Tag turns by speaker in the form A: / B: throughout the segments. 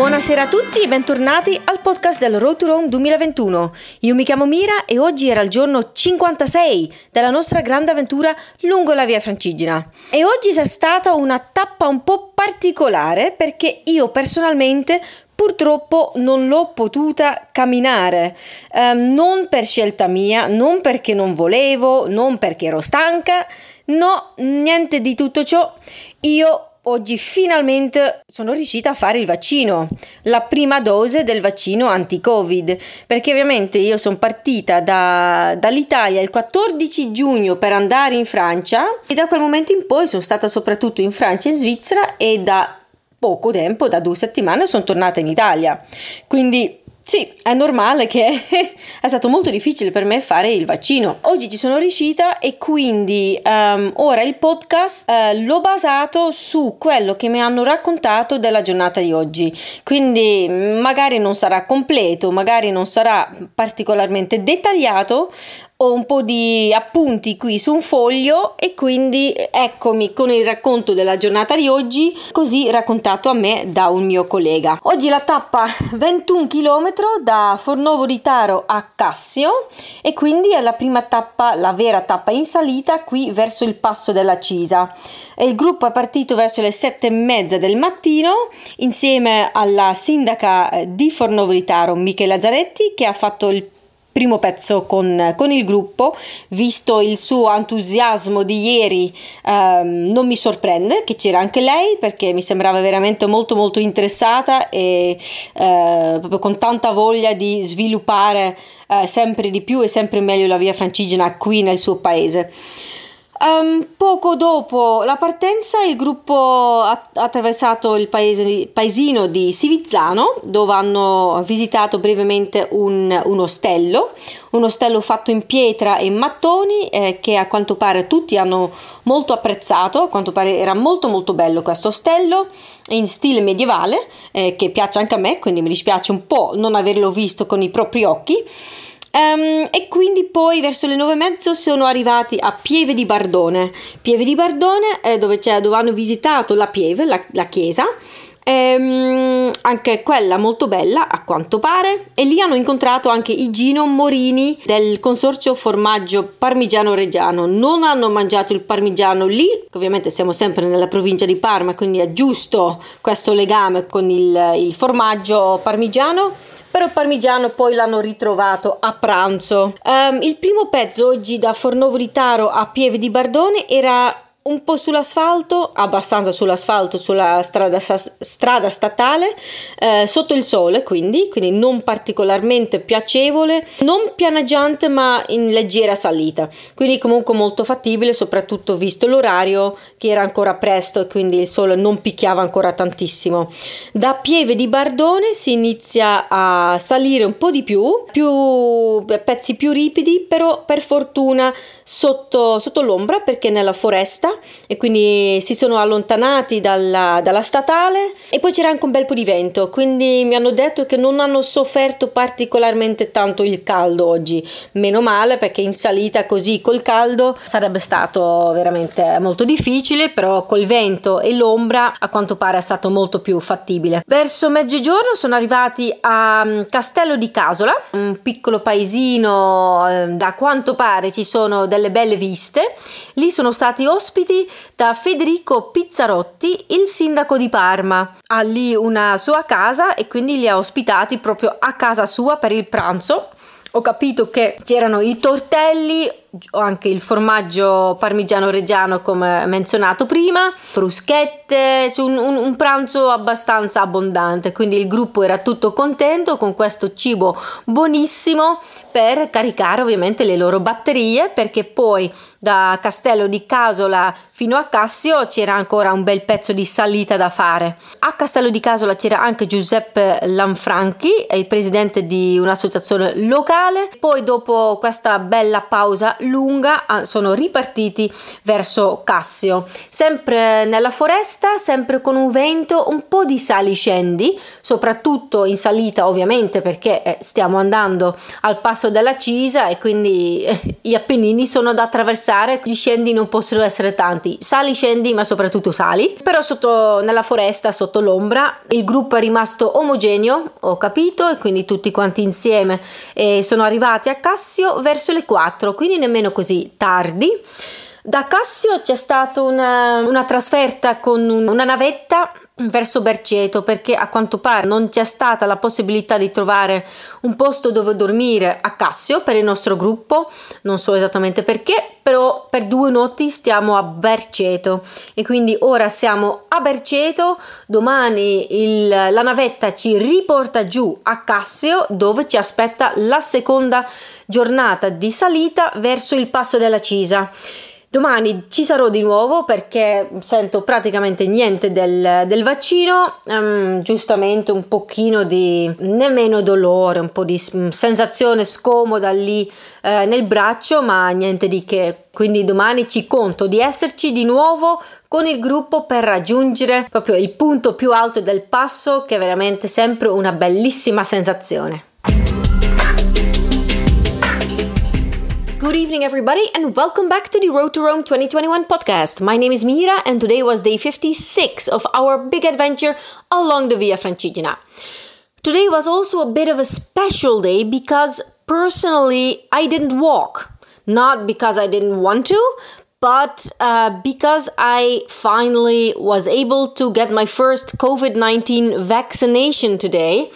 A: Buonasera a tutti e bentornati al podcast del Road to Rome 2021. Io mi chiamo Mira e oggi era il giorno 56 della nostra grande avventura lungo la via Francigena. E oggi è stata una tappa un po' particolare perché io personalmente purtroppo non l'ho potuta camminare, um, non per scelta mia, non perché non volevo, non perché ero stanca, no, niente di tutto ciò. Io oggi finalmente sono riuscita a fare il vaccino, la prima dose del vaccino anti-Covid, perché ovviamente io sono partita da, dall'Italia il 14 giugno per andare in Francia e da quel momento in poi sono stata soprattutto in Francia e in Svizzera e da poco tempo, da due settimane, sono tornata in Italia. Quindi sì, è normale che è stato molto difficile per me fare il vaccino. Oggi ci sono riuscita e quindi um, ora il podcast uh, l'ho basato su quello che mi hanno raccontato della giornata di oggi. Quindi magari non sarà completo, magari non sarà particolarmente dettagliato, ho un po' di appunti qui su un foglio e quindi eccomi con il racconto della giornata di oggi, così raccontato a me da un mio collega. Oggi la tappa 21 km da Fornovo di Taro a Cassio e quindi è la prima tappa, la vera tappa in salita qui verso il passo della Cisa. Il gruppo è partito verso le sette e mezza del mattino insieme alla sindaca di Fornovo di Taro, Michela Zanetti, che ha fatto il primo pezzo con, con, il gruppo, visto il suo entusiasmo di ieri, ehm, non mi sorprende che c'era anche lei perché mi sembrava veramente molto molto interessata e eh, proprio con tanta voglia di sviluppare eh, sempre di più e sempre meglio la via francigena qui nel suo paese. Um, poco dopo la partenza il gruppo ha attraversato il paese, paesino di Sivizzano dove hanno visitato brevemente un, un ostello, un ostello fatto in pietra e mattoni eh, che a quanto pare tutti hanno molto apprezzato, a quanto pare era molto molto bello questo ostello in stile medievale eh, che piace anche a me, quindi mi dispiace un po' non averlo visto con i propri occhi. Um, e quindi poi verso le nove e mezzo sono arrivati a Pieve di Bardone. Pieve di Bardone eh, dove, dove, hanno visitato la Pieve, la, la chiesa, ehm, anche quella molto bella a quanto pare. E lì hanno incontrato anche i Gino Morini del consorzio formaggio parmigiano reggiano. Non hanno mangiato il parmigiano lì, ovviamente siamo sempre nella provincia di Parma, quindi è giusto questo legame con il, il formaggio parmigiano però il parmigiano poi l'hanno ritrovato a pranzo. Um, il primo pezzo oggi da Fornovo di Taro a Pieve di Bardone era un po' sull'asfalto, abbastanza sull'asfalto, sulla strada, strada statale, eh, sotto il sole quindi, quindi non particolarmente piacevole, non pianeggiante ma in leggera salita, quindi comunque molto fattibile, soprattutto visto l'orario che era ancora presto e quindi il sole non picchiava ancora tantissimo. Da Pieve di Bardone si inizia a salire un po' di più, più pezzi più ripidi, però per fortuna sotto, sotto l'ombra perché nella foresta e quindi si sono allontanati dalla, dalla statale. E poi c'era anche un bel po' di vento, quindi mi hanno detto che non hanno sofferto particolarmente tanto il caldo oggi, meno male perché in salita così col caldo sarebbe stato veramente molto difficile, però col vento e l'ombra a quanto pare è stato molto più fattibile. Verso mezzogiorno sono arrivati a mm, Castello di Casola, un piccolo paesino, eh, da quanto pare ci sono delle belle viste, lì sono stati ospiti ospiti da Federico Pizzarotti, il sindaco di Parma. Ha lì una sua casa e quindi li ha ospitati proprio a casa sua per il pranzo. Ho capito che c'erano i tortelli, anche il formaggio parmigiano reggiano come menzionato prima, fruschette, un, un, un, pranzo abbastanza abbondante, quindi il gruppo era tutto contento con questo cibo buonissimo per caricare ovviamente le loro batterie perché poi da Castello di Casola fino a Cassio c'era ancora un bel pezzo di salita da fare. A Castello di Casola c'era anche Giuseppe Lanfranchi, il presidente di un'associazione locale. Poi dopo questa bella pausa lunga ah, sono ripartiti verso Cassio, sempre nella foresta, sempre con un vento, un po' di sali scendi, soprattutto in salita ovviamente perché eh, stiamo andando al passo della Cisa e quindi eh, gli Appennini sono da attraversare, gli scendi non possono essere tanti, sali scendi ma soprattutto sali, però sotto nella foresta, sotto l'ombra, il gruppo è rimasto omogeneo, ho capito, e quindi tutti quanti insieme eh, sono arrivati a Cassio verso le 4, quindi nemmeno così tardi. Da Cassio c'è stata una, una trasferta con una navetta verso Berceto perché a quanto pare non c'è stata la possibilità di trovare un posto dove dormire a Cassio per il nostro gruppo, non so esattamente perché, però per due notti stiamo a Berceto e quindi ora siamo a Berceto, domani il, la navetta ci riporta giù a Cassio dove ci aspetta la seconda giornata di salita verso il passo della Cisa. Domani ci sarò di nuovo perché sento praticamente niente del, del vaccino, um, giustamente un pochino di nemmeno dolore, un po' di sensazione scomoda lì eh, nel braccio, ma niente di che. Quindi domani ci conto di esserci di nuovo con il gruppo per raggiungere proprio il punto più alto del passo che è veramente sempre una bellissima sensazione. Good evening, everybody, and welcome back to the Road to Rome 2021 podcast. My name is Mira, and today was day 56 of our big adventure along the Via Francigena. Today was also a bit of a special day because personally I didn't walk. Not because I didn't want to, but uh, because I finally was able to get my first COVID 19 vaccination today.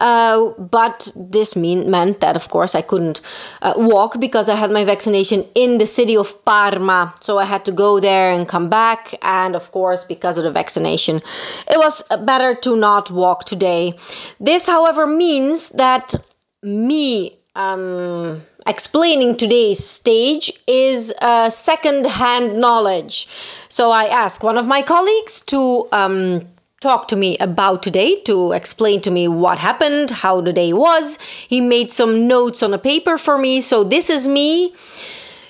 A: Uh, but this mean, meant that, of course, I couldn't uh, walk because I had my vaccination in the city of Parma. So I had to go there and come back. And of course, because of the vaccination, it was better to not walk today. This, however, means that me. Um, explaining today's stage is uh, second hand knowledge. So I asked one of my colleagues to um, talk to me about today, to explain to me what happened, how the day was. He made some notes on a paper for me. So this is me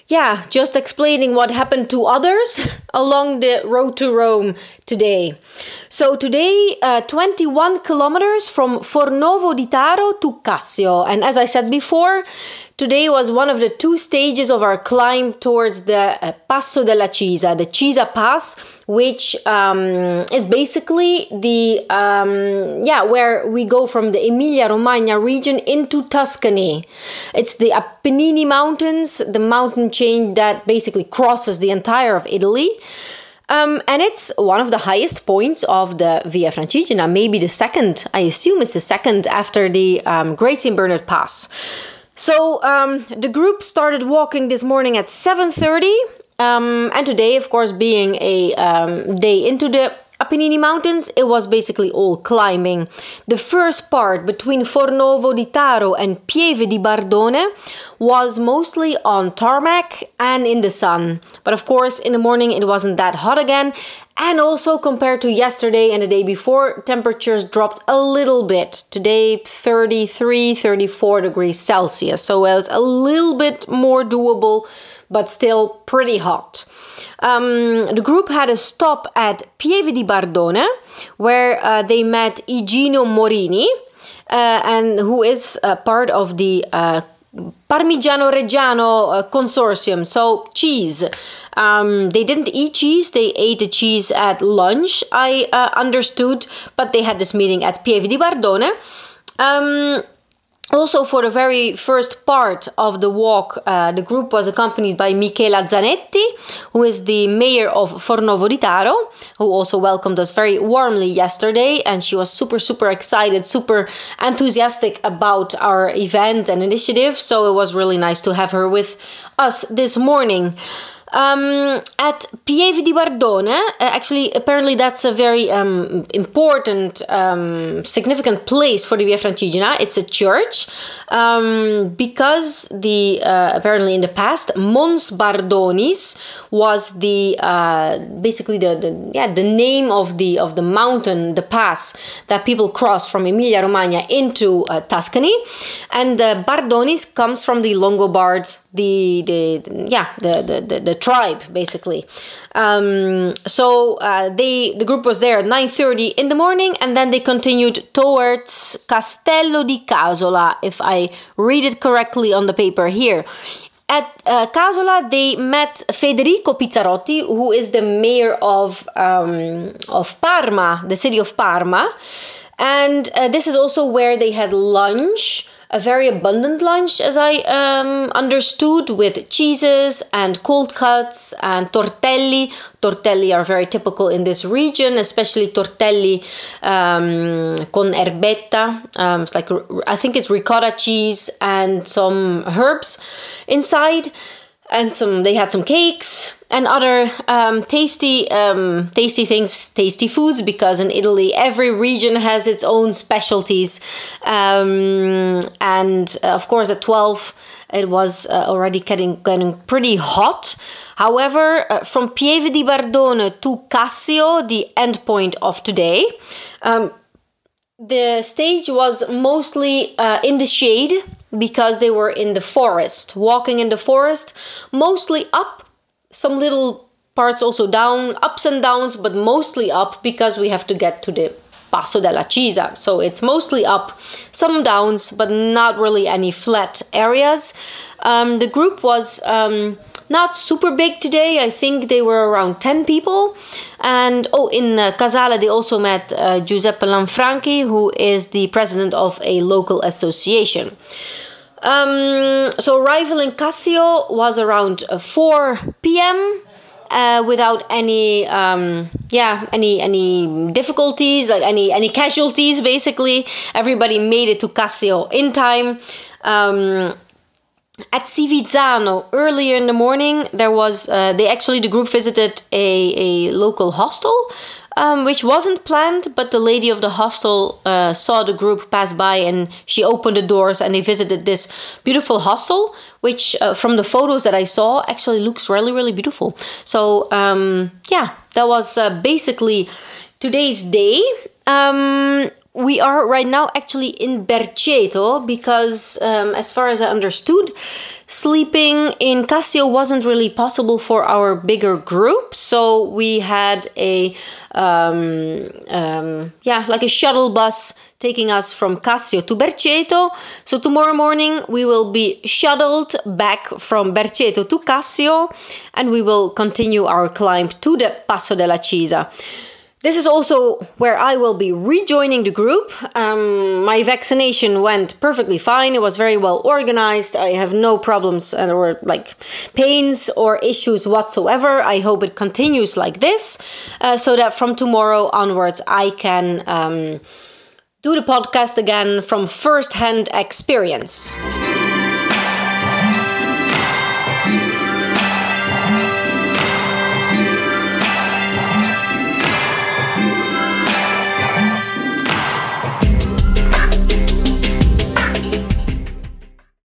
A: yeah, just explaining what happened to others along the road to Rome today. So, today, uh, 21 kilometers from Fornovo di Taro to Cassio. And as I said before, Today was one of the two stages of our climb towards the uh, Passo della Cisa, the Cisa Pass, which um, is basically the um, yeah where we go from the Emilia Romagna region into Tuscany. It's the Appennini Mountains, the mountain chain that basically crosses the entire of Italy. Um, and it's one of the highest points of the Via Francigena, maybe the second. I assume it's the second after the um, Great St. Bernard Pass. So um, the group started walking this morning at 7:30, um, and today, of course, being a um, day into the Appennini Mountains, it was basically all climbing. The first part between Fornovo di Taro and Pieve di Bardone was mostly on tarmac and in the sun. But of course, in the morning it wasn't that hot again, and also compared to yesterday and the day before, temperatures dropped a little bit. Today, 33, 34 degrees Celsius. So it was a little bit more doable, but still pretty hot. Um, the group had a stop at Pieve di Bardone, where uh, they met Igino Morini, uh, and who is uh, part of the uh, Parmigiano Reggiano uh, consortium, so cheese. Um, they didn't eat cheese, they ate the cheese at lunch, I uh, understood, but they had this meeting at Pieve di Bardone. Um, also, for the very first part of the walk, uh, the group was accompanied by Michela Zanetti, who is the mayor of Fornovo di Taro, who also welcomed us very warmly yesterday. And she was super, super excited, super enthusiastic about our event and initiative. So it was really nice to have her with us this morning. Um, at Pieve di Bardone, uh, actually, apparently that's a very um, important, um, significant place for the Via Francigena. It's a church um, because the uh, apparently in the past Mons Bardonis was the uh, basically the, the yeah the name of the of the mountain, the pass that people cross from Emilia Romagna into uh, Tuscany, and Bardonis comes from the Longobards, the the yeah the, the, the tribe basically. Um, so uh, they the group was there at 9:30 in the morning, and then they continued towards Castello di Casola, if I read it correctly on the paper here. At uh, Casola, they met Federico Pizzarotti, who is the mayor of um, of Parma, the city of Parma, and uh, this is also where they had lunch a very abundant lunch, as I um, understood, with cheeses and cold cuts and tortelli. Tortelli are very typical in this region, especially tortelli um, con erbetta. Um, it's like I think it's ricotta cheese and some herbs inside and some they had some cakes and other um, tasty um, tasty things tasty foods because in italy every region has its own specialties. Um, and uh, of course at 12 it was uh, already getting, getting pretty hot. However uh, from pieve di bardone to cassio the end point of today um, the stage was mostly uh, in the shade because they were in the forest, walking in the forest, mostly up, some little parts also down, ups and downs, but mostly up because we have to get to the Passo della Cisa. So it's mostly up, some downs, but not really any flat areas. Um, the group was um, not super big today. I think they were around 10 people. And oh, in uh, Casale, they also met uh, Giuseppe Lanfranchi, who is the president of a local association. Um, so arrival in Cassio was around uh, 4 p.m. Uh, without any um, yeah any any difficulties like any any casualties basically everybody made it to Cassio in time um, at Sivizzano earlier in the morning there was uh, they actually the group visited a, a local hostel um, which wasn't planned but the lady of the hostel uh, saw the group pass by and she opened the doors and they visited this beautiful hostel which uh, from the photos that i saw actually looks really really beautiful. So um, yeah that was uh, basically today's day. Um, we are right now actually in Berceto because, um, as far as I understood, sleeping in Cassio wasn't really possible for our bigger group. So we had a, um, um, yeah, like a shuttle bus taking us from Cassio to Berceto. So tomorrow morning we will be shuttled back from Berceto to Cassio and we will continue our climb to the Passo della Cisa. This is also where I will be rejoining the group. Um, my vaccination went perfectly fine. It was very well organized. I have no problems or like pains or issues whatsoever. I hope it continues like this uh, so that from tomorrow onwards I can um, do the podcast again from first hand experience.